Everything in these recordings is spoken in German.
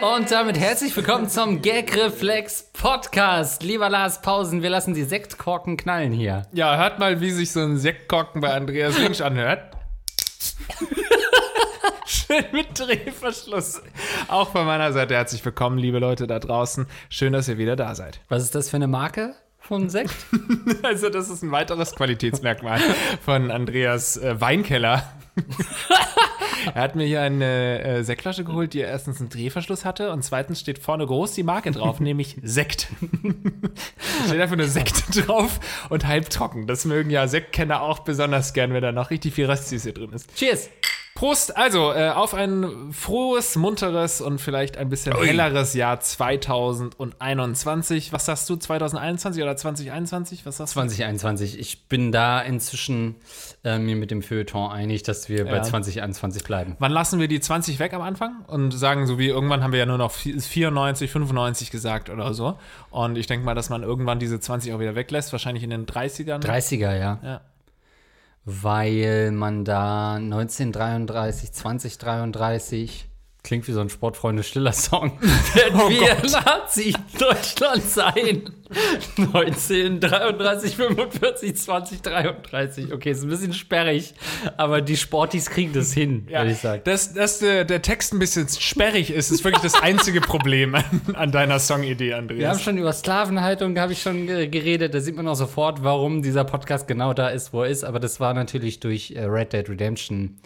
Und damit herzlich willkommen zum Gagreflex Podcast. Lieber Lars Pausen, wir lassen die Sektkorken knallen hier. Ja, hört mal, wie sich so ein Sektkorken bei Andreas Links anhört. Schön mit Drehverschluss. Auch von meiner Seite herzlich willkommen, liebe Leute da draußen. Schön, dass ihr wieder da seid. Was ist das für eine Marke von Sekt? Also, das ist ein weiteres Qualitätsmerkmal von Andreas äh, Weinkeller. er hat mir hier eine äh, Sektflasche geholt, die erstens einen Drehverschluss hatte und zweitens steht vorne groß die Marke drauf, nämlich Sekt. steht einfach nur Sekt drauf und halb trocken. Das mögen ja Sektkenner auch besonders gern, wenn da noch richtig viel Röstsüße drin ist. Cheers! Prost, also äh, auf ein frohes, munteres und vielleicht ein bisschen helleres Jahr 2021. Was sagst du, 2021 oder 2021? Was sagst du? 2021. Ich bin da inzwischen äh, mir mit dem Feuilleton einig, dass wir bei Ja. 2021 bleiben. Wann lassen wir die 20 weg am Anfang und sagen so wie irgendwann haben wir ja nur noch 94, 95 gesagt oder so. Und ich denke mal, dass man irgendwann diese 20 auch wieder weglässt, wahrscheinlich in den 30ern. 30er, ja. Ja. Weil man da 1933, 2033 klingt wie so ein Sportfreunde-Stiller-Song. Werden Oh wir Gott. Nazi-Deutschland sein? 1933, 45, 2033. Okay, ist ein bisschen sperrig, aber die Sportis kriegen das hin, würde ich sagen. Dass, dass der, der Text ein bisschen sperrig ist, ist wirklich das einzige Problem an, an deiner Songidee, Wir haben Andreas. schon über Sklavenhaltung, habe ich schon ge- geredet. Da sieht man auch sofort, warum dieser Podcast genau da ist, wo er ist. Aber das war natürlich durch äh, Red Dead Redemption,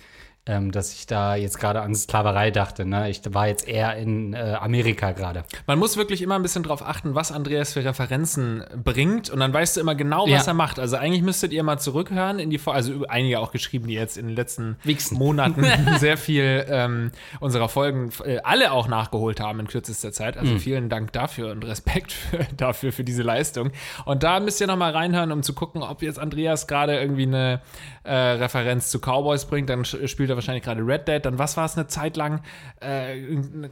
ähm, dass ich da jetzt gerade an Sklaverei dachte. Ne? Ich war jetzt eher in äh, Amerika gerade. Man muss wirklich immer ein bisschen drauf achten, was Andreas für Referenzen bringt und dann weißt du immer genau, was Ja. er macht. Also eigentlich müsstet ihr mal zurückhören in die Folge, also einige auch geschrieben, die jetzt in den letzten Wichsen. Monaten sehr viel ähm, unserer Folgen äh, alle auch nachgeholt haben in kürzester Zeit. Mhm. Also vielen Dank dafür und Respekt für, dafür für diese Leistung. Und da müsst ihr noch mal reinhören, um zu gucken, ob jetzt Andreas gerade irgendwie eine äh, Referenz zu Cowboys bringt. Dann spielt er wahrscheinlich gerade Red Dead. Dann was war es eine Zeit lang? Äh,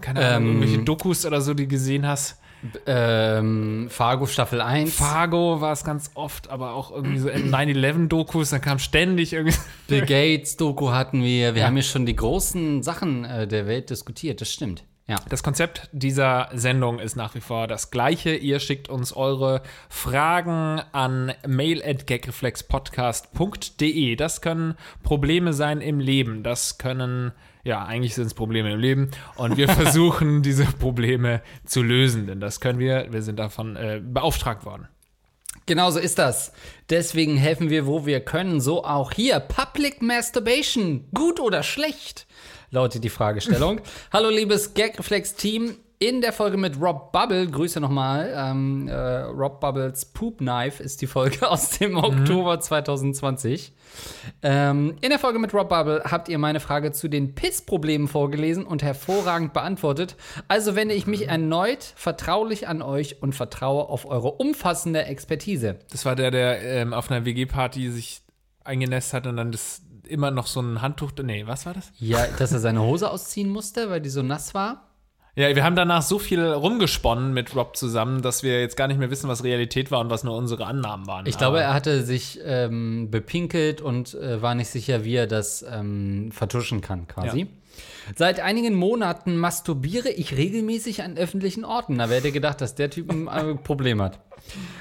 keine Ahnung, Ähm, irgendwelche Dokus oder so, die du gesehen hast. Ähm, Fargo Staffel 1. Fargo war es ganz oft, aber auch irgendwie so 9-11-Dokus, dann kam ständig irgendwie. Bill Gates Doku hatten wir. Wir haben ja schon die großen Sachen äh, der Welt diskutiert. Das stimmt. Ja. Das Konzept dieser Sendung ist nach wie vor das gleiche. Ihr schickt uns eure Fragen an mail.gagreflexpodcast.de. Das können Probleme sein im Leben. Das können, ja, eigentlich sind es Probleme im Leben. Und wir versuchen, diese Probleme zu lösen. Denn das können wir. Wir sind davon äh, beauftragt worden. Genau so ist das. Deswegen helfen wir, wo wir können. So auch hier. Public Masturbation. Gut oder schlecht? Lautet die Fragestellung. Hallo, liebes Gagreflex-Team. In der Folge mit Rob Bubble, Grüße nochmal, ähm, äh, Rob Bubbles Poop Knife ist die Folge aus dem Oktober 2020. Ähm, in der Folge mit Rob Bubble habt ihr meine Frage zu den Pissproblemen vorgelesen und hervorragend beantwortet. Also wende ich mich erneut vertraulich an euch und vertraue auf eure umfassende Expertise. Das war der, der ähm, auf einer WG-Party sich eingenässt hat und dann das immer noch so ein Handtuch. Nee, was war das? Ja, dass er seine Hose ausziehen musste, weil die so nass war. Ja, wir haben danach so viel rumgesponnen mit Rob zusammen, dass wir jetzt gar nicht mehr wissen, was Realität war und was nur unsere Annahmen waren. Ich glaube, er hatte sich ähm, bepinkelt und äh, war nicht sicher, wie er das ähm, vertuschen kann, quasi. Ja. Seit einigen Monaten masturbiere ich regelmäßig an öffentlichen Orten. Da hätte gedacht, dass der Typ ein äh, Problem hat.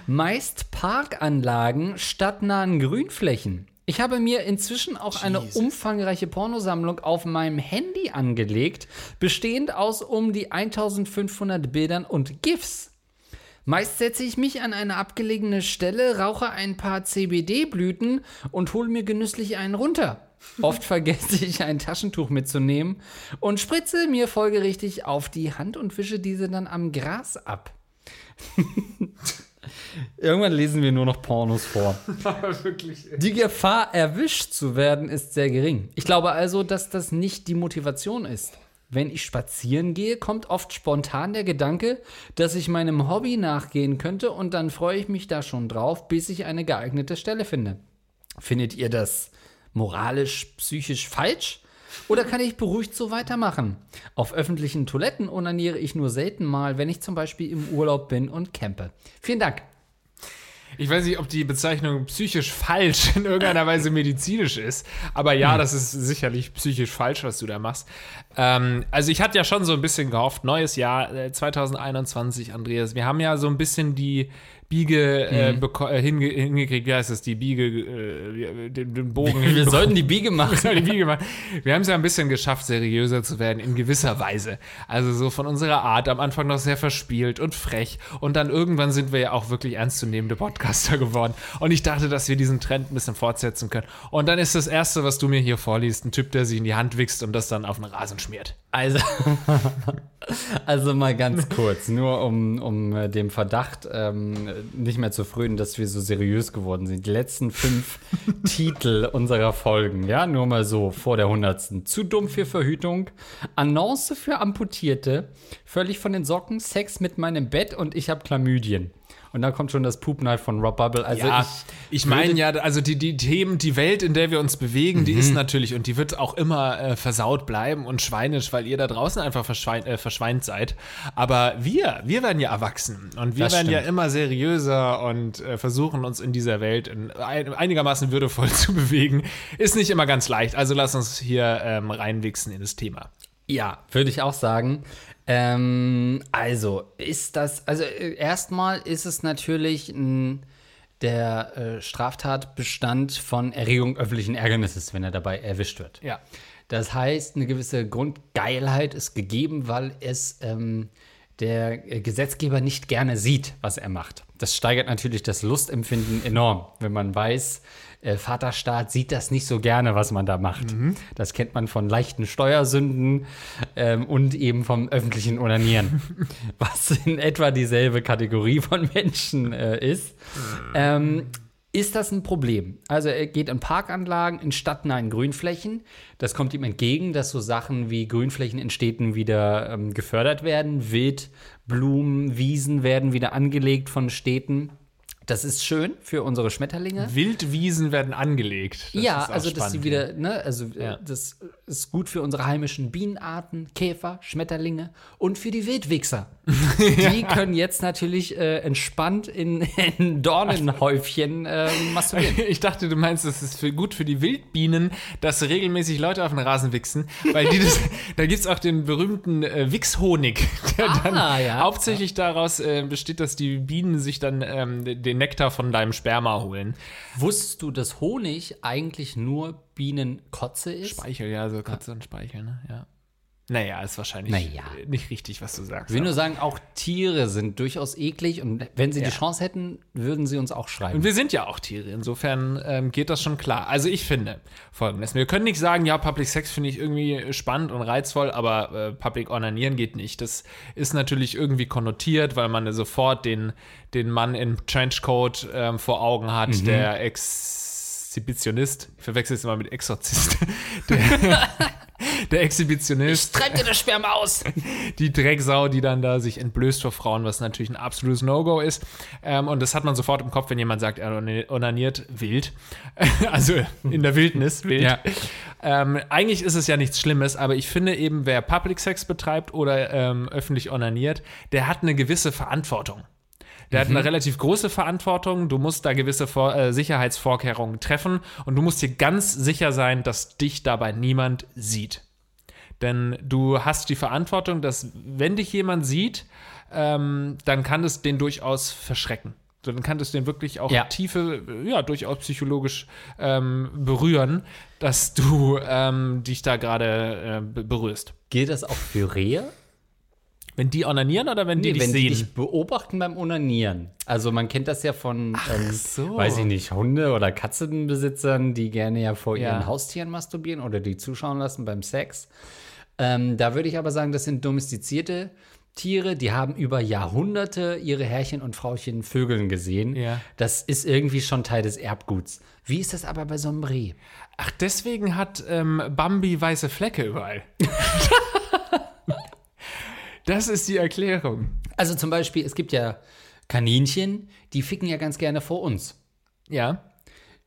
Meist Parkanlagen stadtnahen Grünflächen. Ich habe mir inzwischen auch eine Jesus. umfangreiche Pornosammlung auf meinem Handy angelegt, bestehend aus um die 1500 Bildern und GIFs. Meist setze ich mich an eine abgelegene Stelle, rauche ein paar CBD-Blüten und hole mir genüsslich einen runter. Oft vergesse ich ein Taschentuch mitzunehmen und spritze mir folgerichtig auf die Hand und wische diese dann am Gras ab. Irgendwann lesen wir nur noch Pornos vor. wirklich. Die Gefahr, erwischt zu werden, ist sehr gering. Ich glaube also, dass das nicht die Motivation ist. Wenn ich spazieren gehe, kommt oft spontan der Gedanke, dass ich meinem Hobby nachgehen könnte und dann freue ich mich da schon drauf, bis ich eine geeignete Stelle finde. Findet ihr das moralisch, psychisch falsch? Oder kann ich beruhigt so weitermachen? Auf öffentlichen Toiletten onaniere ich nur selten mal, wenn ich zum Beispiel im Urlaub bin und campe. Vielen Dank. Ich weiß nicht, ob die Bezeichnung psychisch falsch in irgendeiner Weise medizinisch ist, aber ja, das ist sicherlich psychisch falsch, was du da machst. Ähm, also ich hatte ja schon so ein bisschen gehofft, neues Jahr äh, 2021, Andreas. Wir haben ja so ein bisschen die Biege äh, Mhm. äh, hinge hingekriegt, wie heißt das, die Biege, äh, den, den Bogen Wir sollten die Biege machen. Ja, die Biege gemacht. Wir haben es ja ein bisschen geschafft, seriöser zu werden, in gewisser Weise. Also so von unserer Art, am Anfang noch sehr verspielt und frech. Und dann irgendwann sind wir ja auch wirklich ernstzunehmende Podcaster geworden. Und ich dachte, dass wir diesen Trend ein bisschen fortsetzen können. Und dann ist das Erste, was du mir hier vorliest, ein Typ, der sich in die Hand wichst und das dann auf den Rasen schmiert. Also, also mal ganz kurz, nur um, um äh, dem Verdacht ähm, nicht mehr zu frönen, dass wir so seriös geworden sind. Die letzten fünf Titel unserer Folgen, ja, nur mal so vor der hundertsten. Zu dumm für Verhütung, Annonce für Amputierte, völlig von den Socken, Sex mit meinem Bett und ich habe Chlamydien. Und da kommt schon das Poop Knife von Rob Bubble. Also ja, ich, ich meine ja, also die, die Themen, die Welt, in der wir uns bewegen, die ist natürlich und die wird auch immer äh, versaut bleiben und schweinisch, weil ihr da draußen einfach verschwein, äh, verschweint seid. Aber wir, wir werden ja erwachsen und wir Das werden ja stimmt. immer seriöser und äh, versuchen uns in dieser Welt in, ein, einigermaßen würdevoll zu bewegen. Ist nicht immer ganz leicht, also lass uns hier ähm, reinwichsen in das Thema. Ja, würde ich auch sagen. Ähm, also, ist das, also äh, erstmal ist es natürlich ein, der äh, Straftatbestand von Erregung öffentlichen Ärgernisses, wenn er dabei erwischt wird. Ja. Das heißt, eine gewisse Grundgeilheit ist gegeben, weil es ähm, der äh, Gesetzgeber nicht gerne sieht, was er macht. Das steigert natürlich das Lustempfinden enorm, wenn man weiß, äh, Vaterstaat sieht das nicht so gerne, was man da macht. Das kennt man von leichten Steuersünden ähm, und eben vom öffentlichen Onanieren, was in etwa dieselbe Kategorie von Menschen äh, ist. Ähm, ist das ein Problem? Also er geht in Parkanlagen, in stadtnahen Grünflächen. Das kommt ihm entgegen, dass so Sachen wie Grünflächen in Städten wieder ähm, gefördert werden. Wildblumen, Wiesen werden wieder angelegt von Städten. Das ist schön für unsere Schmetterlinge. Wildwiesen werden angelegt. Das ja, also dass sie wieder, ne, also Ja. das ist gut für unsere heimischen Bienenarten, Käfer, Schmetterlinge und für die Wildwichser. Die können jetzt natürlich äh, entspannt in, in Dornenhäufchen äh, masturbieren. Ich dachte, du meinst, das ist für, gut für die Wildbienen, dass regelmäßig Leute auf den Rasen wichsen, weil die das, da gibt es auch den berühmten äh, Wichshonig, der Ah, dann ja. hauptsächlich daraus äh, besteht, dass die Bienen sich dann ähm, den Nektar von deinem Sperma holen. Wusstest du, dass Honig eigentlich nur Bienenkotze ist? Speichel, ja, so Katze und Speichel, ne? Ja. Naja, ist wahrscheinlich Naja. nicht richtig, was du sagst. Ich will nur sagen, auch Tiere sind durchaus eklig und wenn sie Ja. die Chance hätten, würden sie uns auch schreiben. Und wir sind ja auch Tiere, insofern ähm, geht das schon klar. Also ich finde folgendes: Wir können nicht sagen, ja, Public Sex finde ich irgendwie spannend und reizvoll, aber äh, Public Onanieren geht nicht. Das ist natürlich irgendwie konnotiert, weil man sofort den, den Mann in Trenchcoat ähm, vor Augen hat, der Exhibitionist. Ich verwechsel es immer mit Exorzist. Der, der Exhibitionist Treib dir das Sperma aus! die Drecksau, die dann da sich entblößt vor Frauen, was natürlich ein absolutes No-Go ist. Ähm, und das hat man sofort im Kopf, wenn jemand sagt, er onaniert wild. also in der Wildnis wild. Ja. Ähm, eigentlich ist es ja nichts Schlimmes, aber ich finde eben, wer Public Sex betreibt oder ähm, öffentlich onaniert, der hat eine gewisse Verantwortung. Der hat eine relativ große Verantwortung. Du musst da gewisse Vor äh, Sicherheitsvorkehrungen treffen und du musst dir ganz sicher sein, dass dich dabei niemand sieht. Denn du hast die Verantwortung, dass wenn dich jemand sieht, ähm, dann kann es den durchaus verschrecken. Dann kann es den wirklich auch Ja. tiefe, äh, ja, durchaus psychologisch ähm, berühren, dass du ähm, dich da gerade äh, be- berührst. Gilt das auch für Rehe? Wenn die onanieren oder wenn die dich wenn sehen? die dich beobachten beim Onanieren. Also man kennt das ja von, ähm, so. weiß ich nicht, Hunde- oder Katzenbesitzern, die gerne ja vor Ja. ihren Haustieren masturbieren oder die zuschauen lassen beim Sex. Ähm, da würde ich aber sagen, das sind domestizierte Tiere, die haben über Jahrhunderte ihre Herrchen und Frauchen Vögeln gesehen. Ja. Das ist irgendwie schon Teil des Erbguts. Wie ist das aber bei so einem Reh? Ach, deswegen hat ähm, Bambi weiße Flecke überall. das ist die Erklärung. Also zum Beispiel, es gibt ja Kaninchen, die ficken ja ganz gerne vor uns. Ja.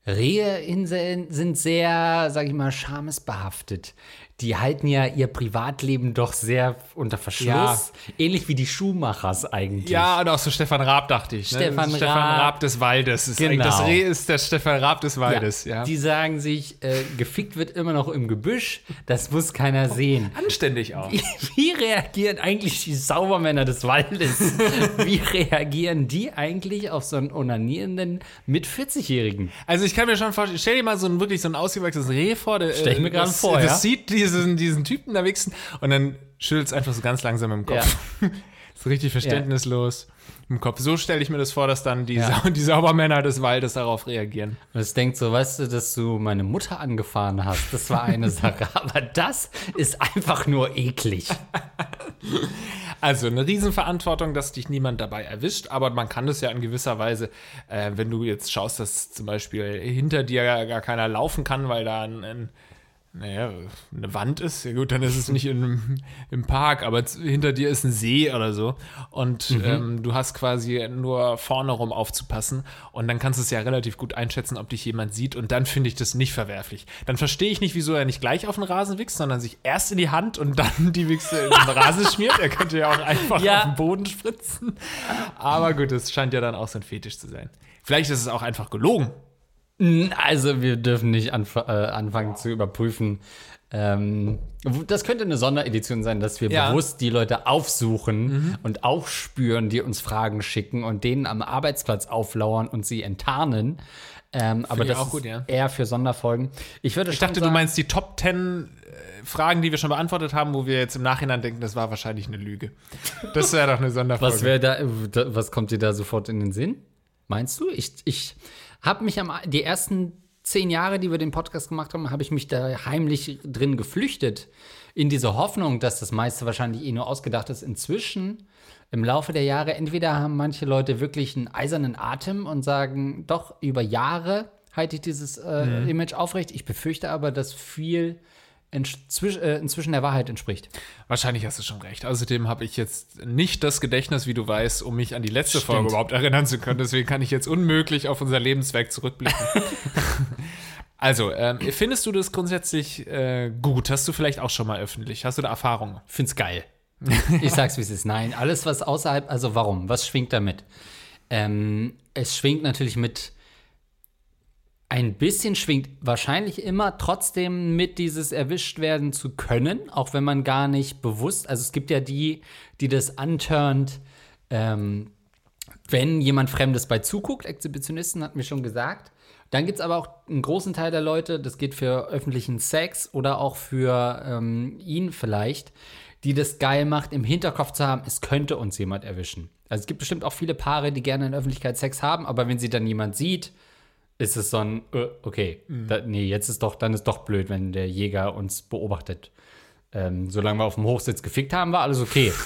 Rehe in- sind sehr, sag ich mal, schamesbehaftet. Die halten ja ihr Privatleben doch sehr unter Verschluss. Ja. Ähnlich wie die Schuhmachers eigentlich. Ja, und auch so Stefan Raab, dachte ich. Ne? Stefan Stefan Raab. Raab des Waldes. Ist Genau. Das Reh ist der Stefan Raab des Waldes. Ja. Die sagen sich, äh, gefickt wird immer noch im Gebüsch, das muss keiner sehen. Anständig auch. Wie reagieren eigentlich die Saubermänner des Waldes? Wie reagieren die eigentlich auf so einen onanierenden mit 40-Jährigen? Also ich kann mir schon vorstellen, stell dir mal so ein wirklich so ein ausgewachsenes Reh vor. Der, Stell ich mir äh, gerade vor, das ja. sieht diesen, diesen Typen da wichsen und dann schüttelt es einfach so ganz langsam im Kopf. ist richtig verständnislos im Kopf. So stelle ich mir das vor, dass dann die, Ja. Sau die Saubermänner des Waldes darauf reagieren. Und es denkt so, weißt du, dass du meine Mutter angefahren hast, das war eine Sache, aber das ist einfach nur eklig. Also eine Riesenverantwortung, dass dich niemand dabei erwischt, aber man kann das ja in gewisser Weise, äh, wenn du jetzt schaust, dass zum Beispiel hinter dir gar keiner laufen kann, weil da ein, ein naja, eine Wand ist, ja gut, dann ist es nicht in, im Park, aber hinter dir ist ein See oder so und ähm, du hast quasi nur vorne rum aufzupassen und dann kannst du es ja relativ gut einschätzen, ob dich jemand sieht und dann finde ich das nicht verwerflich. Dann verstehe ich nicht, wieso er nicht gleich auf den Rasen wichst, sondern sich erst in die Hand und dann die Wichse in den Rasen schmiert. Er könnte ja auch einfach Ja. auf den Boden spritzen. Aber gut, das scheint ja dann auch so ein Fetisch zu sein. Vielleicht ist es auch einfach gelogen. Also wir dürfen nicht anf äh, anfangen zu überprüfen. Ähm, das könnte eine Sonderedition sein, dass wir Ja. Mhm. bewusst die Leute aufsuchen und aufspüren, die uns Fragen schicken und denen am Arbeitsplatz auflauern und sie enttarnen. Ähm, aber das auch ist gut, ja. eher für Sonderfolgen. Ich würde Ich dachte, du meinst die Top 10 äh, Fragen, die wir schon beantwortet haben, wo wir jetzt im Nachhinein denken, das war wahrscheinlich eine Lüge. Das wäre doch eine Sonderfolge. Was da, was kommt dir da sofort in den Sinn? Meinst du? Ich, ich habe mich am, die ersten zehn Jahre, die wir den Podcast gemacht haben, habe ich mich da heimlich drin geflüchtet. In diese Hoffnung, dass das meiste wahrscheinlich eh nur ausgedacht ist. Inzwischen, im Laufe der Jahre, entweder haben manche Leute wirklich einen eisernen Atem und sagen, doch, über Jahre halte ich dieses äh, Image aufrecht. Ich befürchte aber, dass viel inzwischen, äh, inzwischen der Wahrheit entspricht. Wahrscheinlich hast du schon recht. Außerdem habe ich jetzt nicht das Gedächtnis, wie du weißt, um mich an die letzte Stimmt. Folge überhaupt erinnern zu können. Deswegen kann ich jetzt unmöglich auf unser Lebenswerk zurückblicken. also, ähm, findest du das grundsätzlich äh, gut? Hast du vielleicht auch schon mal öffentlich? Hast du da Erfahrungen? Find's geil. Ich sag's, wie es ist. Nein, alles, was außerhalb, also warum? Was schwingt damit? Ähm, es schwingt natürlich mit, ein bisschen schwingt wahrscheinlich immer trotzdem mit dieses erwischt werden zu können, auch wenn man gar nicht bewusst, also es gibt ja die, die das anturnt, ähm, wenn jemand Fremdes bei zuguckt, Exhibitionisten hatten wir schon gesagt. Dann gibt es aber auch einen großen Teil der Leute, das geht für öffentlichen Sex oder auch für ähm, ihn vielleicht, die das geil macht, im Hinterkopf zu haben, es könnte uns jemand erwischen. Also es gibt bestimmt auch viele Paare, die gerne in Öffentlichkeit Sex haben, aber wenn sie dann jemand sieht, ist es so ein, äh, okay, da, nee, jetzt ist doch, dann ist doch blöd, wenn der Jäger uns beobachtet. Ähm, solange wir auf dem Hochsitz gefickt haben, war alles okay.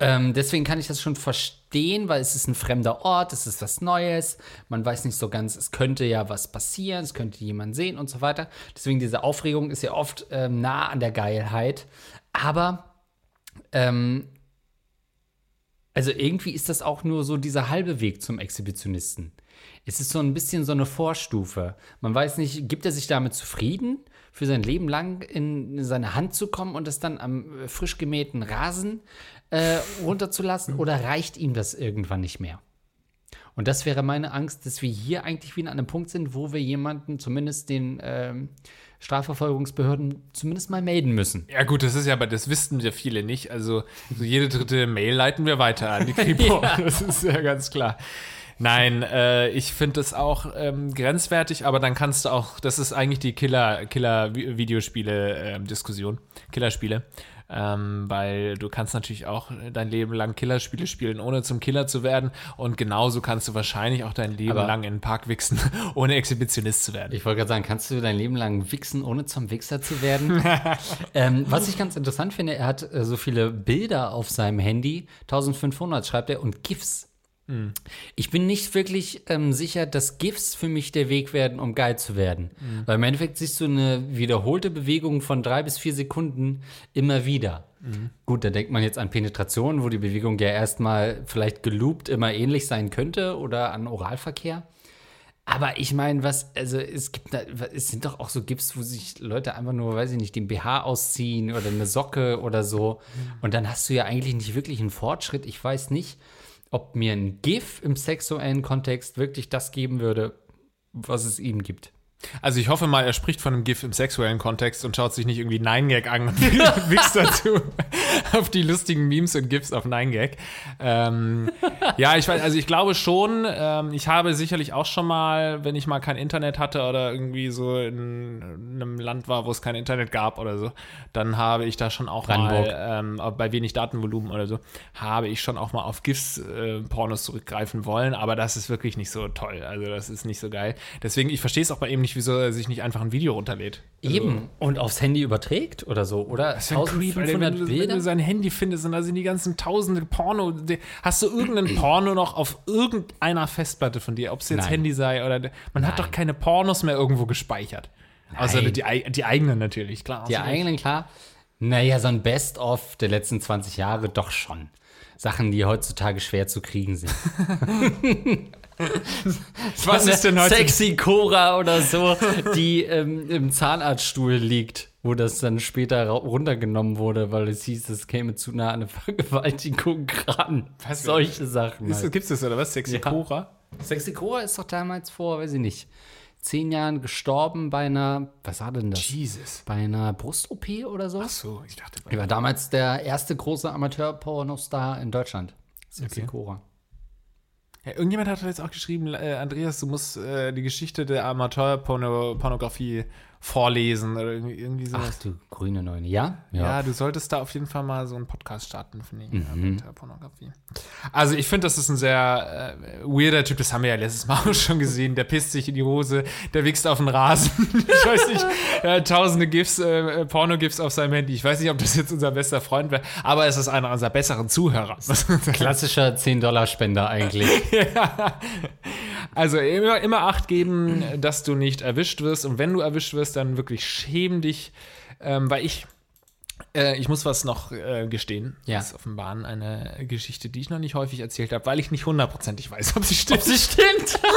Ähm, deswegen kann ich das schon verstehen, weil es ist ein fremder Ort, es ist was Neues, man weiß nicht so ganz, es könnte ja was passieren, es könnte jemand sehen und so weiter. Deswegen diese Aufregung ist ja oft ähm, nah an der Geilheit. Aber ähm, also irgendwie ist das auch nur so dieser halbe Weg zum Exhibitionisten. Es ist so ein bisschen so eine Vorstufe. Man weiß nicht, gibt er sich damit zufrieden, für sein Leben lang in seine Hand zu kommen und es dann am äh, frisch gemähten Rasen äh, runterzulassen oder reicht ihm das irgendwann nicht mehr? Und das wäre meine Angst, dass wir hier eigentlich wieder an einem Punkt sind, wo wir jemanden, zumindest den ähm, Strafverfolgungsbehörden, zumindest mal melden müssen. Ja gut, das ist ja, aber das wissen ja viele nicht. Also so jede dritte Mail leiten wir weiter an die Kripo. Das ist ja ganz klar. Nein, äh, ich finde das auch ähm, grenzwertig, aber dann kannst du auch, das ist eigentlich die Killer, Killer-Videospiele-Diskussion, Killerspiele. Ähm, weil du kannst natürlich auch dein Leben lang Killerspiele spielen, ohne zum Killer zu werden. Und genauso kannst du wahrscheinlich auch dein Leben Aber- lang in den Park wichsen, ohne Exhibitionist zu werden. Ich wollte gerade sagen, kannst du dein Leben lang wichsen, ohne zum Wichser zu werden? ähm, was ich ganz interessant finde, er hat äh, so viele Bilder auf seinem Handy, 1500 schreibt er, und GIFs. Ich bin nicht wirklich ähm, sicher, dass GIFs für mich der Weg werden, um geil zu werden. Weil im Endeffekt siehst du eine wiederholte Bewegung von drei bis vier Sekunden immer wieder. Gut, da denkt man jetzt an Penetration, wo die Bewegung ja erstmal vielleicht geloopt immer ähnlich sein könnte oder an Oralverkehr. Aber ich meine, was, also es gibt, da, es sind doch auch so GIFs, wo sich Leute einfach nur, weiß ich nicht, den BH ausziehen oder eine Socke oder so. Und dann hast du ja eigentlich nicht wirklich einen Fortschritt. Ich weiß nicht, ob mir ein GIF im sexuellen Kontext wirklich das geben würde, was es ihm gibt. Also ich hoffe mal, er spricht von einem GIF im sexuellen Kontext und schaut sich nicht irgendwie 9gag an und wichst dazu auf die lustigen Memes und GIFs auf 9gag. Ähm, ja, ich weiß, also ich glaube schon, ähm, ich habe sicherlich auch schon mal, wenn ich mal kein Internet hatte oder irgendwie so in, einem Land war, wo es kein Internet gab oder so, dann habe ich da schon auch Brandenburg. mal, ähm, bei wenig Datenvolumen oder so, habe ich schon auch mal auf GIFs äh, Pornos zurückgreifen wollen, aber das ist wirklich nicht so toll. Also das ist nicht so geil. Deswegen, ich verstehe es auch bei ihm nicht, wieso er sich nicht einfach ein Video runterlädt. Also, Eben. Und aufs Handy überträgt oder so, oder? Das ist ja creep, Alter, wenn, du, sein Handy findest und da sind die ganzen tausende Porno. die- Hast du irgendeinen Porno noch auf irgendeiner Festplatte von dir, ob es jetzt Nein. Handy sei oder. Man hat Nein. doch keine Pornos mehr irgendwo gespeichert. Außer Nein. die, ei- die eigenen natürlich, klar. Die Außer- eigenen, klar. Naja, so ein Best-of der letzten 20 Jahre doch schon. Sachen, die heutzutage schwer zu kriegen sind. Was ist denn heute? Sexy Cora oder so, die ähm, im Zahnarztstuhl liegt, wo das dann später runtergenommen wurde, weil es hieß, es käme zu nah an eine Vergewaltigung ran. Was? Solche Sachen. Halt. gibt's das oder was? Sexy Ja. Cora? Sexy Cora ist doch damals vor, weiß ich nicht, zehn Jahren gestorben bei einer, was war denn das? Jesus. Bei einer Brust-OP oder so? Ach so, ich dachte. Er war damals der erste große Amateur-Pornostar in Deutschland. Sexy Okay. Cora. Ja, irgendjemand hat jetzt auch geschrieben, äh, Andreas, du musst äh, die Geschichte der Amateurpornografie vorlesen oder irgendwie, irgendwie Ach sowas. du grüne Neune. Ja? Ja. du solltest da auf jeden Fall mal so einen Podcast starten von Mhm. der Amateurpornografie. Also ich finde, das ist ein sehr äh, weirder Typ, das haben wir ja letztes Mal auch schon gesehen. Der pisst sich in die Hose, der wichst auf den Rasen. ich weiß nicht, hat tausende GIFs, äh, Porno-GIFs auf seinem Handy. Ich weiß nicht, ob das jetzt unser bester Freund wäre, aber es ist einer unserer besseren Zuhörer. Klassischer 10-Dollar-Spender eigentlich. Also immer, immer Acht geben, dass du nicht erwischt wirst. Und wenn du erwischt wirst, dann wirklich schäm dich, ähm, weil ich, äh, ich muss was noch äh, gestehen. Ja. Das ist offenbar eine Geschichte, die ich noch nicht häufig erzählt habe, weil ich nicht hundertprozentig weiß, ob sie stimmt. Sie stimmt.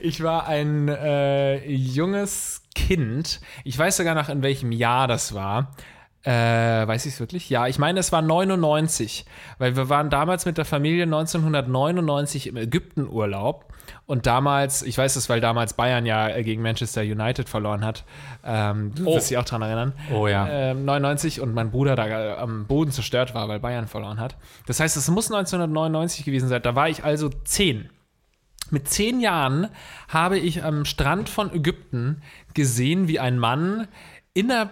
Ich war ein äh, junges Kind. Ich weiß sogar noch, in welchem Jahr das war. Äh, weiß ich es wirklich? Ja, ich meine, es war 99, weil wir waren damals mit der Familie 1999 im Ägyptenurlaub und damals, ich weiß es, weil damals Bayern ja äh, gegen Manchester United verloren hat. Ähm, du Oh. wirst dich auch dran erinnern. Oh ja. Ähm, 99 und mein Bruder da äh, am Boden zerstört war, weil Bayern verloren hat. Das heißt, es muss 1999 gewesen sein. Da war ich also 10. Mit zehn Jahren habe ich am Strand von Ägypten gesehen, wie ein Mann in der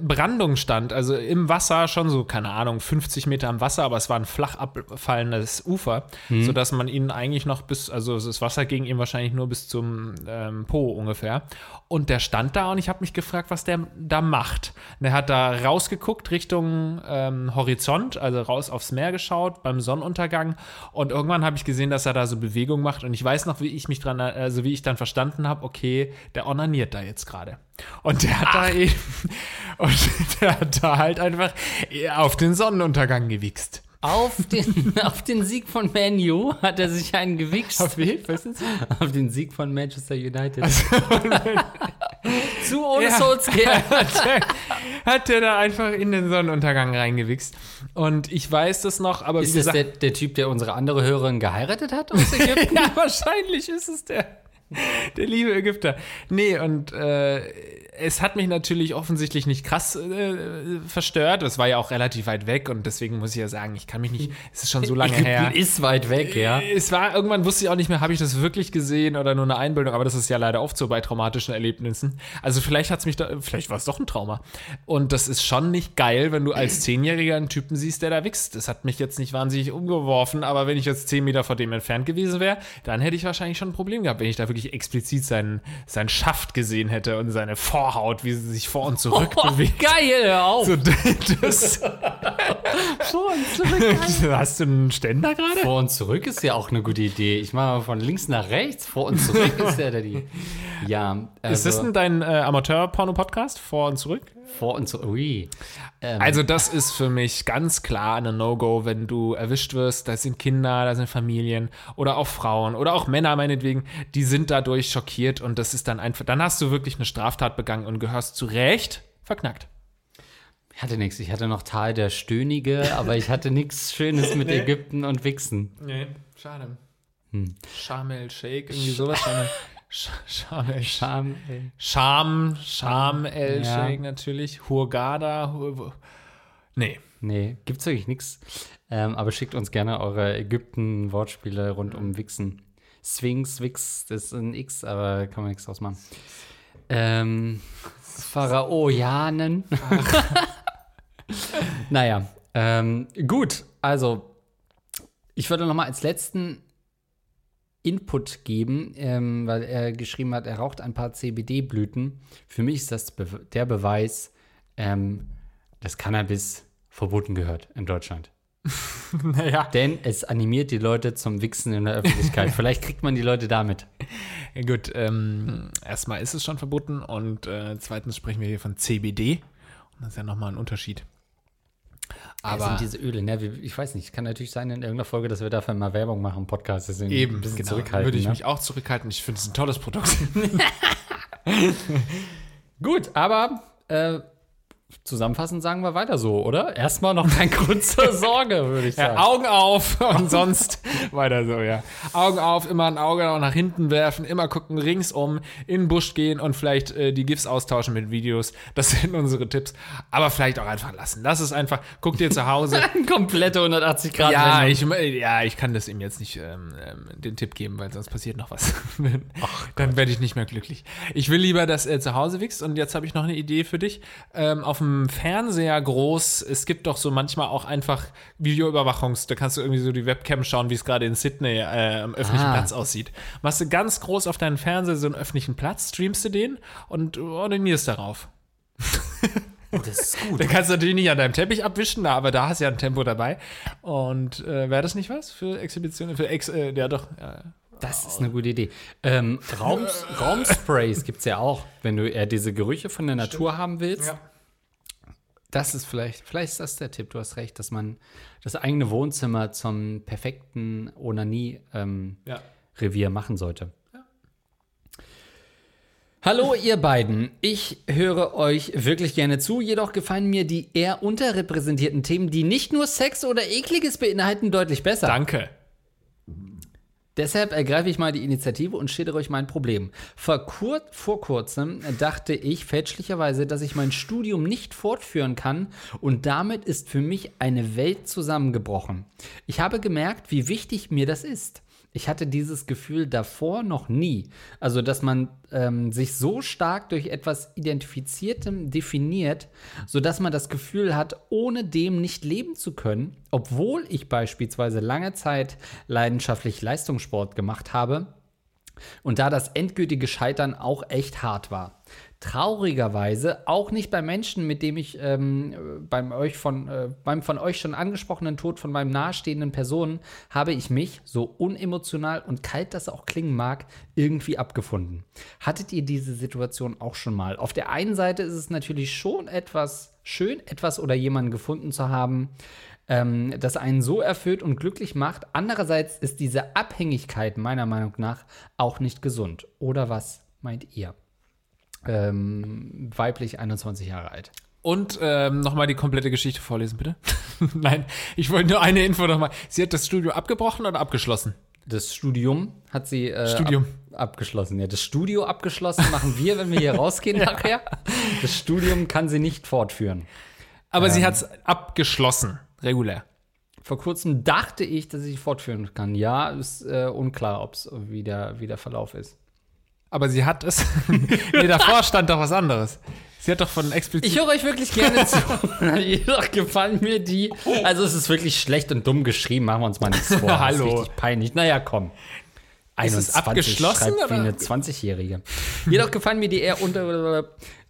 Brandung stand, also im Wasser, schon so, keine Ahnung, 50 Meter am Wasser, aber es war ein flach abfallendes Ufer, sodass man ihn eigentlich noch bis, also das Wasser ging ihm wahrscheinlich nur bis zum ähm, Po ungefähr. Und der stand da und ich habe mich gefragt, was der da macht. Und er hat da rausgeguckt Richtung ähm, Horizont, also raus aufs Meer geschaut beim Sonnenuntergang. Und irgendwann habe ich gesehen, dass er da so Bewegung macht. Und ich weiß noch, wie ich mich dran, also wie ich dann verstanden habe, okay, der onaniert da jetzt gerade. Und der hat da eben, und der hat da halt einfach auf den Sonnenuntergang gewichst. Auf den, auf den Sieg von Manu hat er sich einen gewichst. Auf wen? Was ist Auf den Sieg von Manchester United. Zu ohne Ja. Solskjaer. hat, der, hat der da einfach in den Sonnenuntergang reingewichst. Und ich weiß das noch, aber Ist wie das gesagt, der, der Typ, der unsere andere Hörerin geheiratet hat aus Ägypten? ja, wahrscheinlich ist es der. Der liebe Ägypter. Nee, und äh, es hat mich natürlich offensichtlich nicht krass äh, verstört. Es war ja auch relativ weit weg und deswegen muss ich ja sagen, ich kann mich nicht, es ist schon so lange her. Ägypten ist weit weg, ja. Es war, irgendwann wusste ich auch nicht mehr, habe ich das wirklich gesehen oder nur eine Einbildung, aber das ist ja leider oft so bei traumatischen Erlebnissen. Also vielleicht hat es mich da, vielleicht war es doch ein Trauma. Und das ist schon nicht geil, wenn du als Zehnjähriger einen Typen siehst, der da wächst. Das hat mich jetzt nicht wahnsinnig umgeworfen, aber wenn ich jetzt zehn Meter vor dem entfernt gewesen wäre, dann hätte ich wahrscheinlich schon ein Problem gehabt, wenn ich da wirklich explizit seinen, seinen Schaft gesehen hätte und seine Vorhaut, wie sie sich vor und zurück Oh, bewegt. geil, hör auf. So, das, Vor und zurück. hast du einen Ständer gerade? Vor und zurück ist ja auch eine gute Idee. Ich mache mal von links nach rechts. Vor und zurück ist ja da die. Ja. Also, Ist das denn dein äh, Amateur-Porno-Podcast? Vor und zurück? Vor und so. Ui. Ähm, Also das ist für mich ganz klar eine No-Go, wenn du erwischt wirst. Da sind Kinder, da sind Familien oder auch Frauen oder auch Männer meinetwegen, die sind dadurch schockiert und das ist dann einfach, dann hast du wirklich eine Straftat begangen und gehörst zu Recht verknackt. ich hatte nichts. Ich hatte noch Tal der Stönige, aber ich hatte nichts Schönes mit Ägypten und Wichsen. Nee, schade. Hm. Sharm el Sheikh, irgendwie sowas. Sch- Sharm el Scham, ey. Scham, Sharm el Ja. Sheikh natürlich. Hurghada. Hur nee. Nee, gibt's wirklich nichts. Ähm, aber schickt uns gerne eure Ägypten-Wortspiele rund um Wichsen. Sphinx, Wix, das ist ein X, aber kann man nichts draus machen. Ähm, Pharaojanen. naja, ähm, gut, also ich würde noch mal als letzten Input geben, ähm, weil er geschrieben hat, er raucht ein paar CBD-Blüten. Für mich ist das der Beweis, ähm, dass Cannabis verboten gehört in Deutschland. Naja. Denn es animiert die Leute zum Wichsen in der Öffentlichkeit. Vielleicht kriegt man die Leute damit. Ja, gut, ähm, erstmal ist es schon verboten und äh, zweitens sprechen wir hier von CBD. Und das ist ja nochmal ein Unterschied. Aber sind diese Öle, ne? Ich weiß nicht, kann natürlich sein in irgendeiner Folge, dass wir dafür mal Werbung machen im Podcast. Deswegen eben, ein bisschen genau, zurückhalten. würde ich ne? mich auch zurückhalten. Ich finde es ein tolles Produkt. Gut, aber äh, zusammenfassend sagen wir weiter so, oder? Erstmal noch kein Grund zur Sorge, würde ich sagen. Ja, Augen auf und sonst weiter so, ja. Augen auf, immer ein Auge nach hinten werfen, immer gucken, ringsum, in den Busch gehen und vielleicht äh, die GIFs austauschen mit Videos. Das sind unsere Tipps. Aber vielleicht auch einfach lassen. Lass es einfach. Guck dir zu Hause. Komplette 180 Grad. Ja, Wendung. ich, ja, ich kann das ihm jetzt nicht ähm, ähm, den Tipp geben, weil sonst passiert noch was. Dann werde ich nicht mehr glücklich. Ich will lieber, dass er zu Hause wächst. Und jetzt habe ich noch eine Idee für dich. Ähm, auf dem Fernseher groß, es gibt doch so manchmal auch einfach Videoüberwachungs, da kannst du irgendwie so die Webcam schauen, wie es gerade in Sydney äh, am öffentlichen Ah. Platz aussieht. Machst du ganz groß auf deinen Fernseher so einen öffentlichen Platz, streamst du den und ordinierst darauf. Oh, das ist gut. Da kannst du natürlich nicht an deinem Teppich abwischen, na, aber da hast du ja ein Tempo dabei. Und äh, wäre das nicht was für Exhibitionen? Für Ex, äh, ja doch. Ja. Das ist eine gute Idee. Ähm, Raum, Raumsprays gibt es ja auch, wenn du eher diese Gerüche von der Natur haben willst. Das ist vielleicht, vielleicht ist das der Tipp, du hast recht, dass man das eigene Wohnzimmer zum perfekten Onanie-Revier Ja. machen sollte. Hallo ihr beiden, ich höre euch wirklich gerne zu, jedoch gefallen mir die eher unterrepräsentierten Themen, die nicht nur Sex oder Ekliges beinhalten, deutlich besser. Danke. Deshalb ergreife ich mal die Initiative und schildere euch mein Problem. Vor, kur vor kurzem dachte ich fälschlicherweise, dass ich mein Studium nicht fortführen kann und damit ist für mich eine Welt zusammengebrochen. Ich habe gemerkt, wie wichtig mir das ist. Ich hatte dieses Gefühl davor noch nie. Also, dass man ähm, sich so stark durch etwas Identifiziertem definiert, sodass man das Gefühl hat, ohne dem nicht leben zu können, obwohl ich beispielsweise lange Zeit leidenschaftlich Leistungssport gemacht habe und da das endgültige Scheitern auch echt hart war. Traurigerweise auch nicht bei Menschen, mit dem ich ähm, beim, euch von, äh, beim von euch schon angesprochenen Tod von meinem nahestehenden Personen habe ich mich, so unemotional und kalt das auch klingen mag, irgendwie abgefunden. Hattet ihr diese Situation auch schon mal? Auf der einen Seite ist es natürlich schon etwas schön, etwas oder jemanden gefunden zu haben, ähm, das einen so erfüllt und glücklich macht. Andererseits ist diese Abhängigkeit meiner Meinung nach auch nicht gesund. Oder was meint ihr? Ähm, weiblich 21 Jahre alt. Und ähm, nochmal die komplette Geschichte vorlesen, bitte. Nein, ich wollte nur eine Info nochmal. Sie hat das Studio abgebrochen oder abgeschlossen? Das Studium hat sie äh, Studium. Ab, abgeschlossen. Ja, das Studio abgeschlossen machen wir, wenn wir hier rausgehen nachher. Das Studium kann sie nicht fortführen. Aber sie hat es abgeschlossen, regulär. Vor kurzem dachte ich, dass ich fortführen kann. Ja, ist äh, unklar, ob's, wie, der, wie der Verlauf ist. Aber sie hat es. nee, davor stand doch was anderes. Sie hat doch von explizit. Ich höre euch wirklich gerne zu. Jedoch gefallen mir die. Also es ist wirklich schlecht und dumm geschrieben, machen wir uns mal nichts vor. Hallo. Das ist richtig peinlich. Naja, komm. Ist es abgeschlossen, schreibt wie oder? eine 20-Jährige. Jedoch gefallen mir die eher unter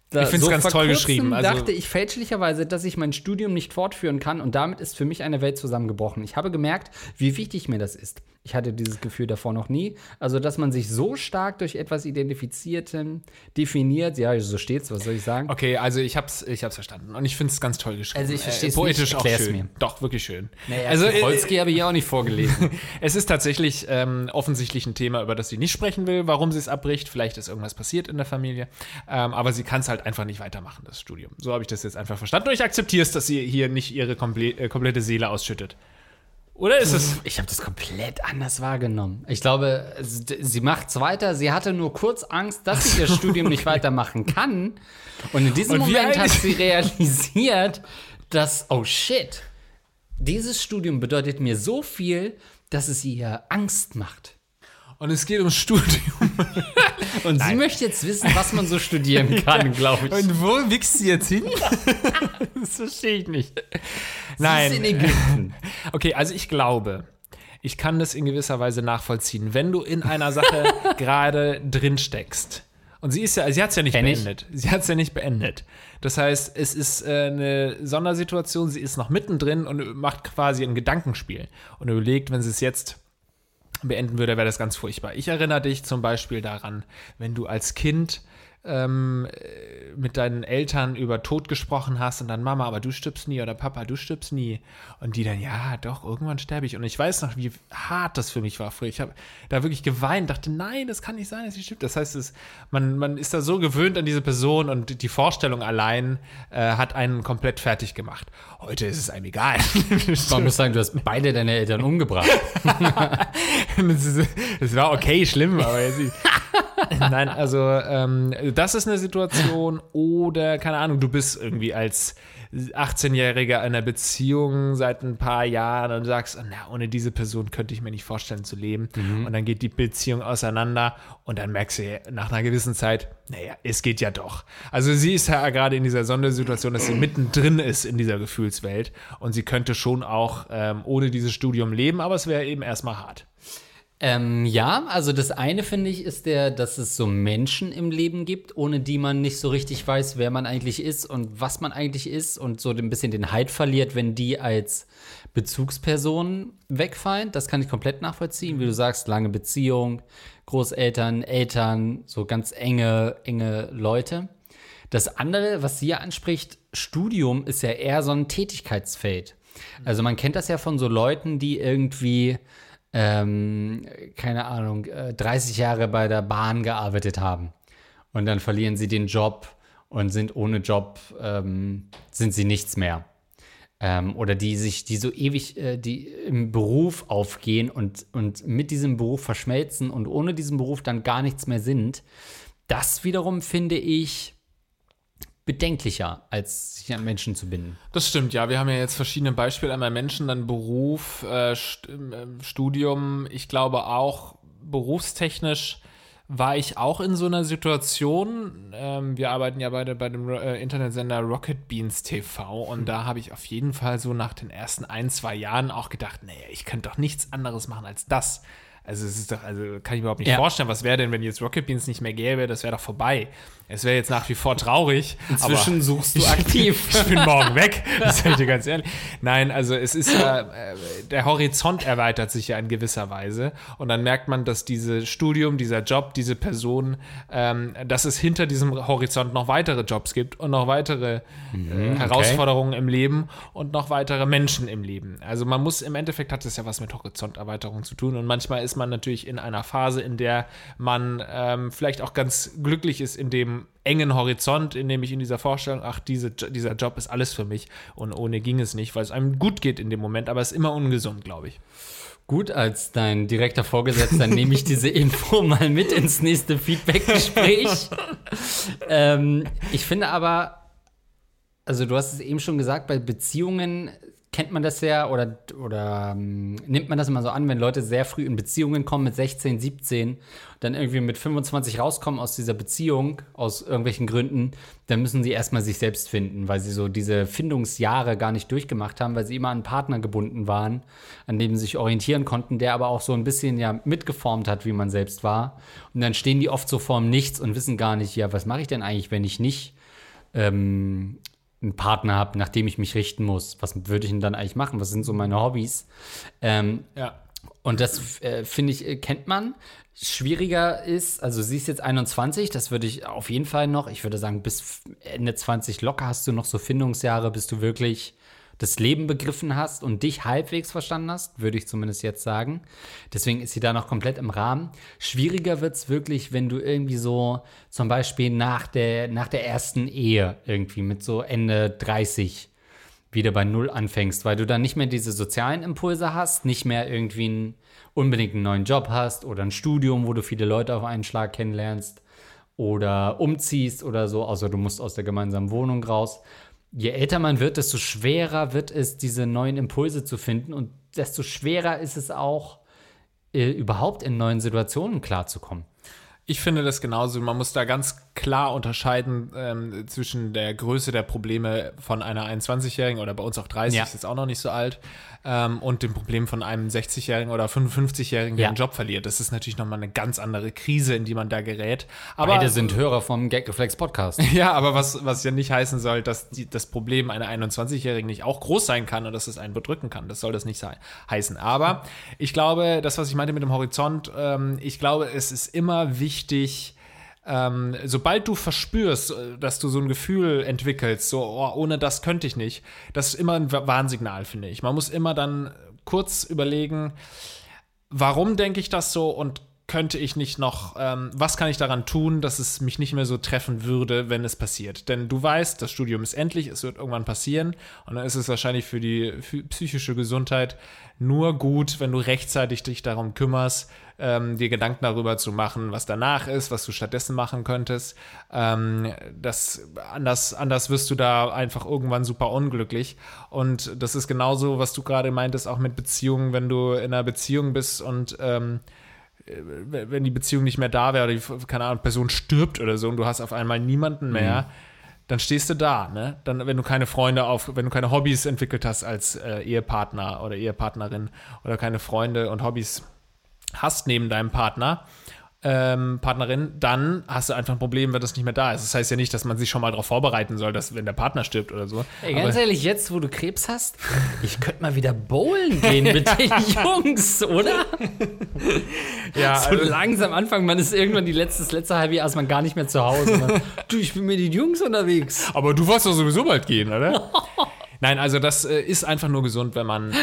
Da, Ich find's so ganz toll geschrieben, also- dachte ich fälschlicherweise, dass ich mein Studium nicht fortführen kann und damit ist für mich eine Welt zusammengebrochen. Ich habe gemerkt, wie wichtig mir das ist. Ich hatte dieses Gefühl davor noch nie. Also, dass man sich so stark durch etwas identifiziert, ähm, definiert, ja, so steht's, was soll ich sagen? Okay, also ich hab's, ich hab's verstanden. Und ich finde es ganz toll geschrieben. Also ich versteh's Poetisch nicht, auch schön. mir. Doch, wirklich schön. Naja, also also, äh, habe ich auch nicht vorgelesen. es ist tatsächlich ähm, offensichtlich ein Thema, über das sie nicht sprechen will, warum sie es abbricht. Vielleicht ist irgendwas passiert in der Familie. Ähm, aber sie kann es halt einfach nicht weitermachen, das Studium. So habe ich das jetzt einfach verstanden. Und ich akzeptiere es, dass sie hier nicht ihre komple äh, komplette Seele ausschüttet. Oder ist es? Ich habe das komplett anders wahrgenommen. Ich glaube, sie sie macht's weiter. Sie hatte nur kurz Angst, dass sie ihr Studium nicht weitermachen kann. Und in diesem Und Moment hat sie realisiert, dass, oh shit, dieses Studium bedeutet mir so viel, dass es ihr Angst macht. Und es geht ums Studium. Und sie möchte jetzt wissen, was man so studieren kann, glaube ich. Und wo wichst sie jetzt hin? das verstehe ich nicht. Sie ist in Ägypten. Okay, also ich glaube, ich kann das in gewisser Weise nachvollziehen. Wenn du in einer Sache gerade drin steckst, und sie ist ja, sie hat es ja nicht Kenn ich. beendet. Sie hat es ja nicht beendet. Das heißt, es ist äh, eine Sondersituation, sie ist noch mittendrin und macht quasi ein Gedankenspiel und überlegt, wenn sie es jetzt beenden würde, wäre das ganz furchtbar. Ich erinnere dich zum Beispiel daran, wenn du als Kind ähm, äh, mit deinen Eltern über Tod gesprochen hast und dann Mama, aber du stirbst nie oder Papa, du stirbst nie. Und die dann, ja, doch, irgendwann sterbe ich. Und ich weiß noch, wie hart das für mich war früher. Ich habe da wirklich geweint, dachte, nein, das kann nicht sein, dass sie stirbt. Das heißt, es, man, man ist da so gewöhnt an diese Person und die Vorstellung allein äh, hat einen komplett fertig gemacht. Heute ist es einem egal. Man muss sagen, du hast beide deine Eltern umgebracht. das war okay, schlimm, aber jetzt nicht. Nein, also ähm, das ist eine Situation oder, keine Ahnung, du bist irgendwie als 18-Jähriger in einer Beziehung seit ein paar Jahren und sagst, na, ohne diese Person könnte ich mir nicht vorstellen zu leben. Und dann geht die Beziehung auseinander und dann merkst du nach einer gewissen Zeit, naja, es geht ja doch. Also sie ist ja gerade in dieser Sondersituation, dass sie mittendrin ist in dieser Gefühlswelt und sie könnte schon auch ähm, ohne dieses Studium leben, aber es wäre eben erstmal hart. Ähm, ja, also das eine finde ich ist der, dass es so Menschen im Leben gibt, ohne die man nicht so richtig weiß, wer man eigentlich ist und was man eigentlich ist und so ein bisschen den Halt verliert, wenn die als Bezugspersonen wegfallen. Das kann ich komplett nachvollziehen, wie du sagst, lange Beziehung, Großeltern, Eltern, so ganz enge, enge Leute. Das andere, was sie ja anspricht, Studium ist ja eher so ein Tätigkeitsfeld. Also man kennt das ja von so Leuten, die irgendwie ähm, keine Ahnung, äh, 30 Jahre bei der Bahn gearbeitet haben. Und dann verlieren sie den Job und sind ohne Job, ähm, sind sie nichts mehr. Ähm, oder die sich, die so ewig, äh, die im Beruf aufgehen und, und mit diesem Beruf verschmelzen und ohne diesen Beruf dann gar nichts mehr sind. Das wiederum finde ich bedenklicher, als sich an Menschen zu binden. Das stimmt, ja. Wir haben ja jetzt verschiedene Beispiele. Einmal Menschen, dann Beruf, äh, St äh, Studium. Ich glaube auch berufstechnisch war ich auch in so einer Situation. Ähm, wir arbeiten ja beide bei dem äh, Internetsender Rocket Beans TV und da habe ich auf jeden Fall so nach den ersten ein, zwei Jahren auch gedacht, naja, ich könnte doch nichts anderes machen als das. Also es ist doch, also kann ich mir überhaupt nicht Ja. vorstellen, was wäre denn, wenn jetzt Rocket Beans nicht mehr gäbe, das wäre doch vorbei. Es wäre jetzt nach wie vor traurig. Inzwischen suchst du aktiv. ich bin morgen weg. Das sage ich dir ganz ehrlich. Nein, also es ist ja, äh, der Horizont erweitert sich ja in gewisser Weise. Und dann merkt man, dass dieses Studium, dieser Job, diese Person, ähm, dass es hinter diesem Horizont noch weitere Jobs gibt und noch weitere äh, Herausforderungen im Leben und noch weitere Menschen im Leben. Also man muss, im Endeffekt hat es ja was mit Horizonterweiterung zu tun. Und manchmal ist man natürlich in einer Phase, in der man ähm, vielleicht auch ganz glücklich ist in dem engen Horizont, in dem ich in dieser Vorstellung, ach, diese, dieser Job ist alles für mich und ohne ging es nicht, weil es einem gut geht in dem Moment, aber es ist immer ungesund, glaube ich. Gut, als dein direkter Vorgesetzter nehme ich diese Info mal mit ins nächste Feedback-Gespräch. ähm, ich finde aber, also du hast es eben schon gesagt, bei Beziehungen kennt man das ja oder, oder ähm, nimmt man das immer so an, wenn Leute sehr früh in Beziehungen kommen mit 16, 17, dann irgendwie mit 25 rauskommen aus dieser Beziehung, aus irgendwelchen Gründen, dann müssen sie erstmal sich selbst finden, weil sie so diese Findungsjahre gar nicht durchgemacht haben, weil sie immer an einen Partner gebunden waren, an dem sie sich orientieren konnten, der aber auch so ein bisschen ja mitgeformt hat, wie man selbst war. Und dann stehen die oft so vorm Nichts und wissen gar nicht, ja, was mache ich denn eigentlich, wenn ich nicht ähm, einen Partner habe, nach dem ich mich richten muss. Was würde ich denn dann eigentlich machen? Was sind so meine Hobbys? Ähm, Ja. und das äh, finde ich, äh, kennt man. Schwieriger ist, also sie ist jetzt 21, das würde ich auf jeden Fall noch, ich würde sagen, bis Ende 20 locker hast du noch so Findungsjahre, bis du wirklich das Leben begriffen hast und dich halbwegs verstanden hast, würde ich zumindest jetzt sagen. Deswegen ist sie da noch komplett im Rahmen. Schwieriger wird es wirklich, wenn du irgendwie so zum Beispiel nach der, nach der ersten Ehe irgendwie mit so Ende 30 wieder bei Null anfängst, weil du dann nicht mehr diese sozialen Impulse hast, nicht mehr irgendwie einen, unbedingt einen neuen Job hast oder ein Studium, wo du viele Leute auf einen Schlag kennenlernst oder umziehst oder so, außer du musst aus der gemeinsamen Wohnung raus. Je älter man wird, desto schwerer wird es, diese neuen Impulse zu finden und desto schwerer ist es auch, äh, überhaupt in neuen Situationen klarzukommen. Ich finde das genauso. Man muss da ganz klar unterscheiden ähm, zwischen der Größe der Probleme von einer 21-Jährigen oder bei uns auch 30, Ja. ist jetzt auch noch nicht so alt, ähm, und dem Problem von einem 60-Jährigen oder 55-Jährigen, der Ja. einen Job verliert. Das ist natürlich nochmal eine ganz andere Krise, in die man da gerät. Aber Beide sind Hörer vom Gagreflex Podcast. Ja, aber was, was ja nicht heißen soll, dass die, das Problem einer 21-Jährigen nicht auch groß sein kann und dass es einen bedrücken kann. Das soll das nicht sein, heißen. Aber ich glaube, das, was ich meinte mit dem Horizont, ähm, ich glaube, es ist immer wichtig, ähm, sobald du verspürst, äh, dass du so ein Gefühl entwickelst, so, oh, ohne das könnte ich nicht, das ist immer ein Wa- Warnsignal, finde ich. Man muss immer dann kurz überlegen, warum denke ich das so und könnte ich nicht noch, ähm, was kann ich daran tun, dass es mich nicht mehr so treffen würde, wenn es passiert? Denn du weißt, das Studium ist endlich, es wird irgendwann passieren und dann ist es wahrscheinlich für die für psychische Gesundheit nur gut, wenn du rechtzeitig dich darum kümmerst, ähm, dir Gedanken darüber zu machen, was danach ist, was du stattdessen machen könntest. Ähm, das, anders, anders wirst du da einfach irgendwann super unglücklich. Und das ist genauso, was du gerade meintest, auch mit Beziehungen, wenn du in einer Beziehung bist und ähm, wenn die Beziehung nicht mehr da wäre oder die, keine Ahnung, Person stirbt oder so und du hast auf einmal niemanden mehr, dann stehst du da, ne? Dann, wenn du keine Freunde auf, wenn du keine Hobbys entwickelt hast als äh, Ehepartner oder Ehepartnerin oder keine Freunde und Hobbys hast neben deinem Partner, ähm, Partnerin, dann hast du einfach ein Problem, wenn das nicht mehr da ist. Das heißt ja nicht, dass man sich schon mal darauf vorbereiten soll, dass wenn der Partner stirbt oder so. Ey, ganz Aber- ehrlich, jetzt, wo du Krebs hast, ich könnte mal wieder bowlen gehen mit den Jungs, oder? ja, So also- langsam anfangen, man ist irgendwann die letzte, das letzte halbe Jahr ist man gar nicht mehr zu Hause. Man, du, ich bin mit den Jungs unterwegs. Aber du wolltest doch sowieso bald gehen, oder? Nein, also das äh, ist einfach nur gesund, wenn man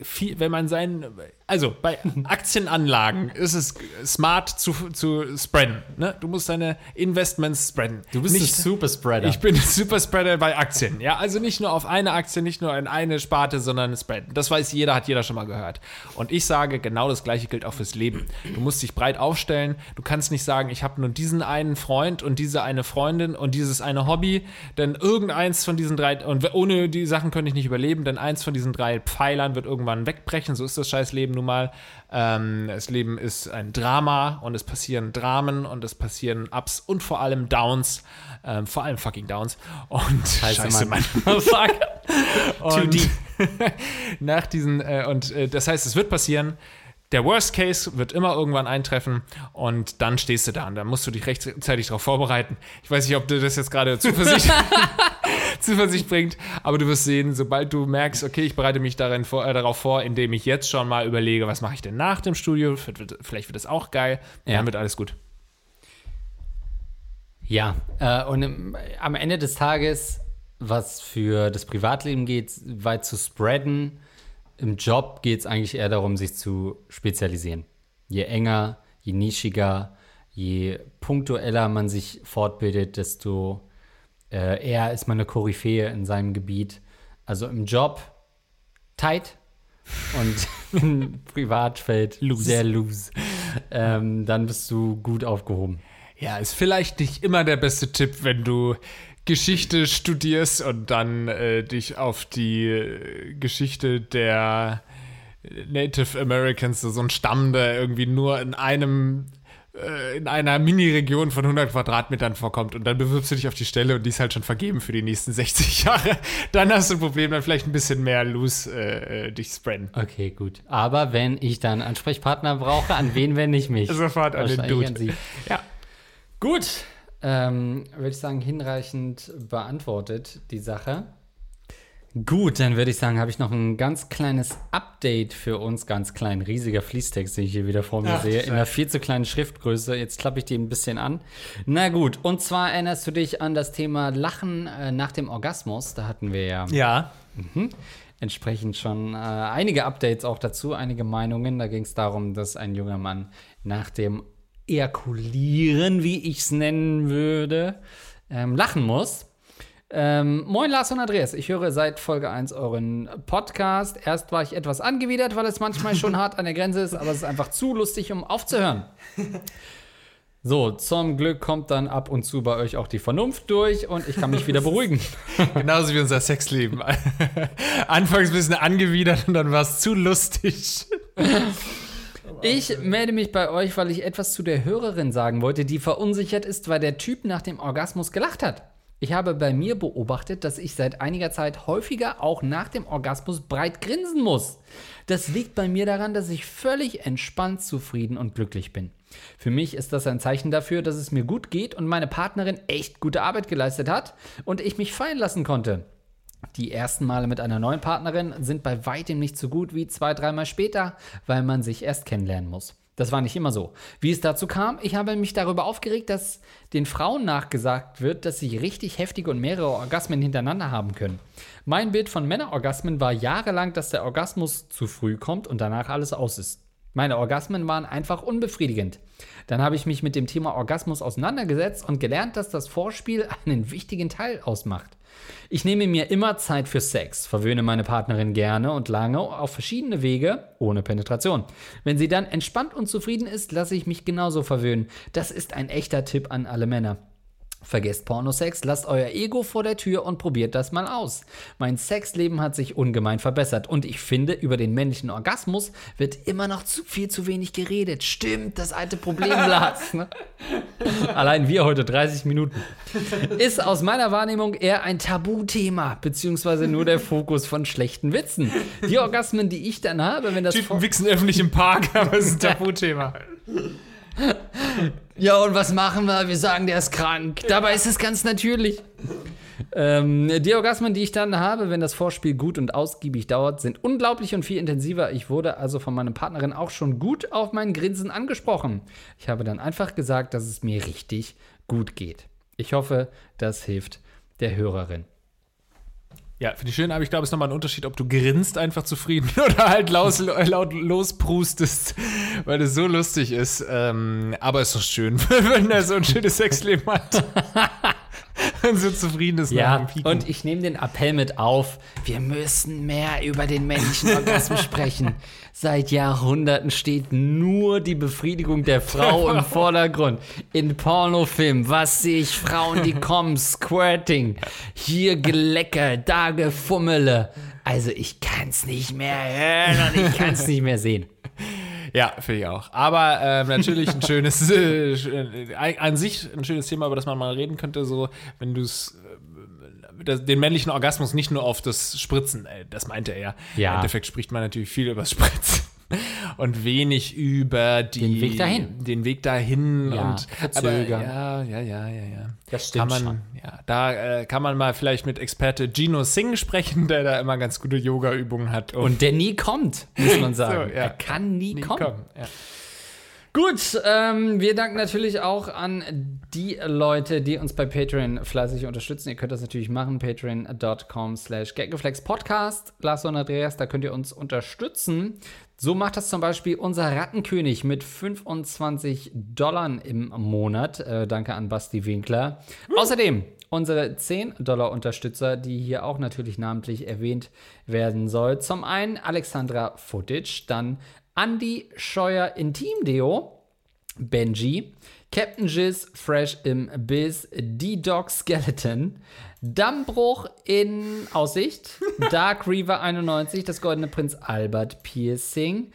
viel, wenn man sein, also bei Aktienanlagen ist es smart zu, zu spreaden. Ne? Du musst deine Investments spreaden. Du bist nicht, ein Superspreader. ich bin ein Superspreader bei Aktien. Ja, also nicht nur auf eine Aktie, nicht nur in eine Sparte, sondern spreaden. Das weiß jeder, hat jeder schon mal gehört. Und ich sage, genau das gleiche gilt auch fürs Leben. Du musst dich breit aufstellen. Du kannst nicht sagen, ich habe nur diesen einen Freund und diese eine Freundin und dieses eine Hobby, denn irgendeins von diesen drei, und ohne die Sachen könnte ich nicht überleben, denn eins von diesen drei Pfeilern wird irgendwann wegbrechen. So ist das scheiß Leben nun mal. Ähm, das Leben ist ein Drama und es passieren Dramen und es passieren Ups und vor allem Downs. Ähm, vor allem fucking Downs. Und scheiße, Mann. Fuck. Too Und deep. nach diesen, äh, und äh, das heißt, es wird passieren. Der Worst Case wird immer irgendwann eintreffen und dann stehst du da und dann musst du dich rechtzeitig darauf vorbereiten. Ich weiß nicht, ob du das jetzt gerade Zuversicht, Zuversicht bringt, aber du wirst sehen, sobald du merkst, okay, ich bereite mich darin vor, äh, darauf vor, indem ich jetzt schon mal überlege, was mache ich denn nach dem Studio, Vielleicht wird- das auch geil, Ja. dann wird alles gut. Ja, äh, und im, am Ende des Tages, was für das Privatleben geht, weit zu spreaden, im Job geht es eigentlich eher darum, sich zu spezialisieren. Je enger, je nischiger, je punktueller man sich fortbildet, desto äh, eher ist man eine Koryphäe in seinem Gebiet. Also im Job tight und im Privatfeld sehr loose. Ähm, dann bist du gut aufgehoben. Ja, ist vielleicht nicht immer der beste Tipp, wenn du Geschichte studierst und dann äh, dich auf die äh, Geschichte der Native Americans, so ein Stamm, der irgendwie nur in einem äh, in einer Mini-Region von 100 Quadratmetern vorkommt und dann bewirbst du dich auf die Stelle und die ist halt schon vergeben für die nächsten 60 Jahre. Dann hast du ein Problem, dann vielleicht ein bisschen mehr loose äh, äh, dich spreaden. Okay, gut. Aber wenn ich dann Ansprechpartner brauche, an wen wende ich mich? Sofort an den Dude. Sie. Ja. Gut. ähm, würde ich sagen, hinreichend beantwortet, die Sache. Gut, dann würde ich sagen, habe ich noch ein ganz kleines Update für uns. Ganz klein, riesiger Fließtext, den ich hier wieder vor mir Ach, sehe. In einer viel zu kleinen Schriftgröße. Jetzt klappe ich die ein bisschen an. Na gut, und zwar erinnerst du dich an das Thema Lachen äh, nach dem Orgasmus. Da hatten wir ja Ja. entsprechend schon äh, einige Updates auch dazu, einige Meinungen. Da ging es darum, dass ein junger Mann nach dem Ejakulieren, wie ich es nennen würde, ähm, lachen muss. Ähm, moin Lars und Andreas, ich höre seit Folge 1 euren Podcast. Erst war ich etwas angewidert, weil es manchmal schon hart an der Grenze ist, aber es ist einfach zu lustig, um aufzuhören. So, zum Glück kommt dann ab und zu bei euch auch die Vernunft durch und ich kann mich wieder beruhigen. Genauso wie unser Sexleben. Anfangs ein bisschen angewidert und dann war es zu lustig. Ich melde mich bei euch, weil ich etwas zu der Hörerin sagen wollte, die verunsichert ist, weil der Typ nach dem Orgasmus gelacht hat. Ich habe bei mir beobachtet, dass ich seit einiger Zeit häufiger auch nach dem Orgasmus breit grinsen muss. Das liegt bei mir daran, dass ich völlig entspannt, zufrieden und glücklich bin. Für mich ist das ein Zeichen dafür, dass es mir gut geht und meine Partnerin echt gute Arbeit geleistet hat und ich mich fallen lassen konnte. Die ersten Male mit einer neuen Partnerin sind bei weitem nicht so gut wie zwei, dreimal später, weil man sich erst kennenlernen muss. Das war nicht immer so. Wie es dazu kam, ich habe mich darüber aufgeregt, dass den Frauen nachgesagt wird, dass sie richtig heftige und mehrere Orgasmen hintereinander haben können. Mein Bild von Männerorgasmen war jahrelang, dass der Orgasmus zu früh kommt und danach alles aus ist. Meine Orgasmen waren einfach unbefriedigend. Dann habe ich mich mit dem Thema Orgasmus auseinandergesetzt und gelernt, dass das Vorspiel einen wichtigen Teil ausmacht. Ich nehme mir immer Zeit für Sex, verwöhne meine Partnerin gerne und lange auf verschiedene Wege, ohne Penetration. Wenn sie dann entspannt und zufrieden ist, lasse ich mich genauso verwöhnen. Das ist ein echter Tipp an alle Männer. Vergesst Pornosex, lasst euer Ego vor der Tür und probiert das mal aus. Mein Sexleben hat sich ungemein verbessert und ich finde, über den männlichen Orgasmus wird immer noch zu viel zu wenig geredet. Stimmt, das alte Problem Lars. Ne? Allein wir heute 30 Minuten. Ist aus meiner Wahrnehmung eher ein Tabuthema, beziehungsweise nur der Fokus von schlechten Witzen. Die Orgasmen, die ich dann habe, wenn das Typen wichsen öffentlich im Park, aber es ist ein Tabuthema. Ja, und was machen wir? Wir sagen, der ist krank. Dabei ist es ganz natürlich. Ähm, die Orgasmen, die ich dann habe, wenn das Vorspiel gut und ausgiebig dauert, sind unglaublich und viel intensiver. Ich wurde also von meiner Partnerin auch schon gut auf mein Grinsen angesprochen. Ich habe dann einfach gesagt, dass es mir richtig gut geht. Ich hoffe, das hilft der Hörerin. Ja, finde ich schön, aber ich glaube, es ist nochmal ein Unterschied, ob du grinst einfach zufrieden oder halt laut, laut losprustest, weil es so lustig ist. Ähm, aber es ist doch schön, wenn er so ein schönes Sexleben hat. und so zufrieden ist Ja, und ich nehme den Appell mit auf, wir müssen mehr über den männlichen Orgasmus sprechen. Seit Jahrhunderten steht nur die Befriedigung der Frau im Vordergrund. In Pornofilmen, was sehe ich? Frauen, die kommen, Squirting. Hier Gelecke, da Gefummele. Also ich kann's nicht mehr hören und ich kann's nicht mehr sehen. Ja, finde ich auch. Aber ähm, natürlich ein schönes, äh, äh, an sich ein schönes Thema, über das man mal reden könnte, so, wenn du es den männlichen Orgasmus nicht nur auf das Spritzen, äh, das meinte er ja. Ja. Im Endeffekt spricht man natürlich viel über das Spritzen und wenig über die, Den Weg dahin. Den Weg dahin Ja, und verzögern. Aber, ja, ja, ja, ja, ja. Das stimmt kann man, Ja, da äh, kann man mal vielleicht mit Experte Gino Singh sprechen, der da immer ganz gute Yoga-Übungen hat. um Und der nie kommt, muss man sagen. So, ja. Er kann nie, nie kommen. kommen. Ja. Gut, ähm, wir danken natürlich auch an die Leute, die uns bei Patreon fleißig unterstützen. Ihr könnt das natürlich machen, patreon.com slash Podcast. Lars und Andreas, da könnt ihr uns unterstützen. So macht das zum Beispiel unser Rattenkönig mit 25 Dollar im Monat. Äh, danke an Basti Winkler. Außerdem unsere 10 Dollar Unterstützer, die hier auch natürlich namentlich erwähnt werden soll. Zum einen Alexandra Footage, dann Andy Scheuer Intim-Deo, Benji, Captain Jizz Fresh im Biz, D-Dog Skeleton, Dammbruch in Aussicht, Dark Reaver 91, das Goldene Prinz Albert Piercing,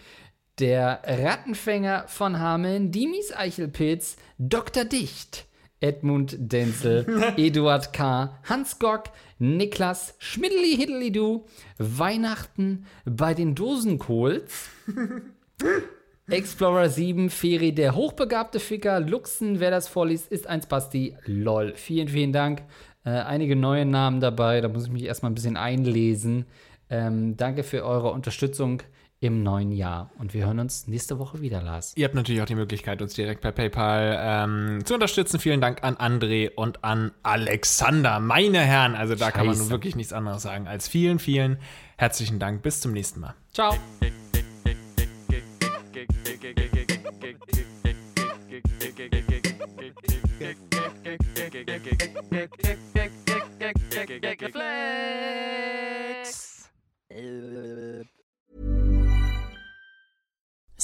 der Rattenfänger von Hameln, Dimis Eichelpilz, Dr. Dicht, Edmund Denzel, Eduard K., Hans Gock, Niklas, Schmiddeli Hiddeli Du, Weihnachten bei den Dosenkohls, Explorer 7, Feri, der hochbegabte Ficker, Luxen, wer das vorliest, ist ein Spasti, lol. Vielen, vielen Dank. Äh, einige neue Namen dabei, da muss ich mich erstmal ein bisschen einlesen. Ähm, danke für eure Unterstützung im neuen Jahr. Und wir hören uns nächste Woche wieder, Lars. Ihr habt natürlich auch die Möglichkeit, uns direkt per PayPal ähm, zu unterstützen. Vielen Dank an André und an Alexander, meine Herren. Also da kann man nun Scheiße. wirklich nichts anderes sagen als vielen, vielen herzlichen Dank. Bis zum nächsten Mal. Ciao.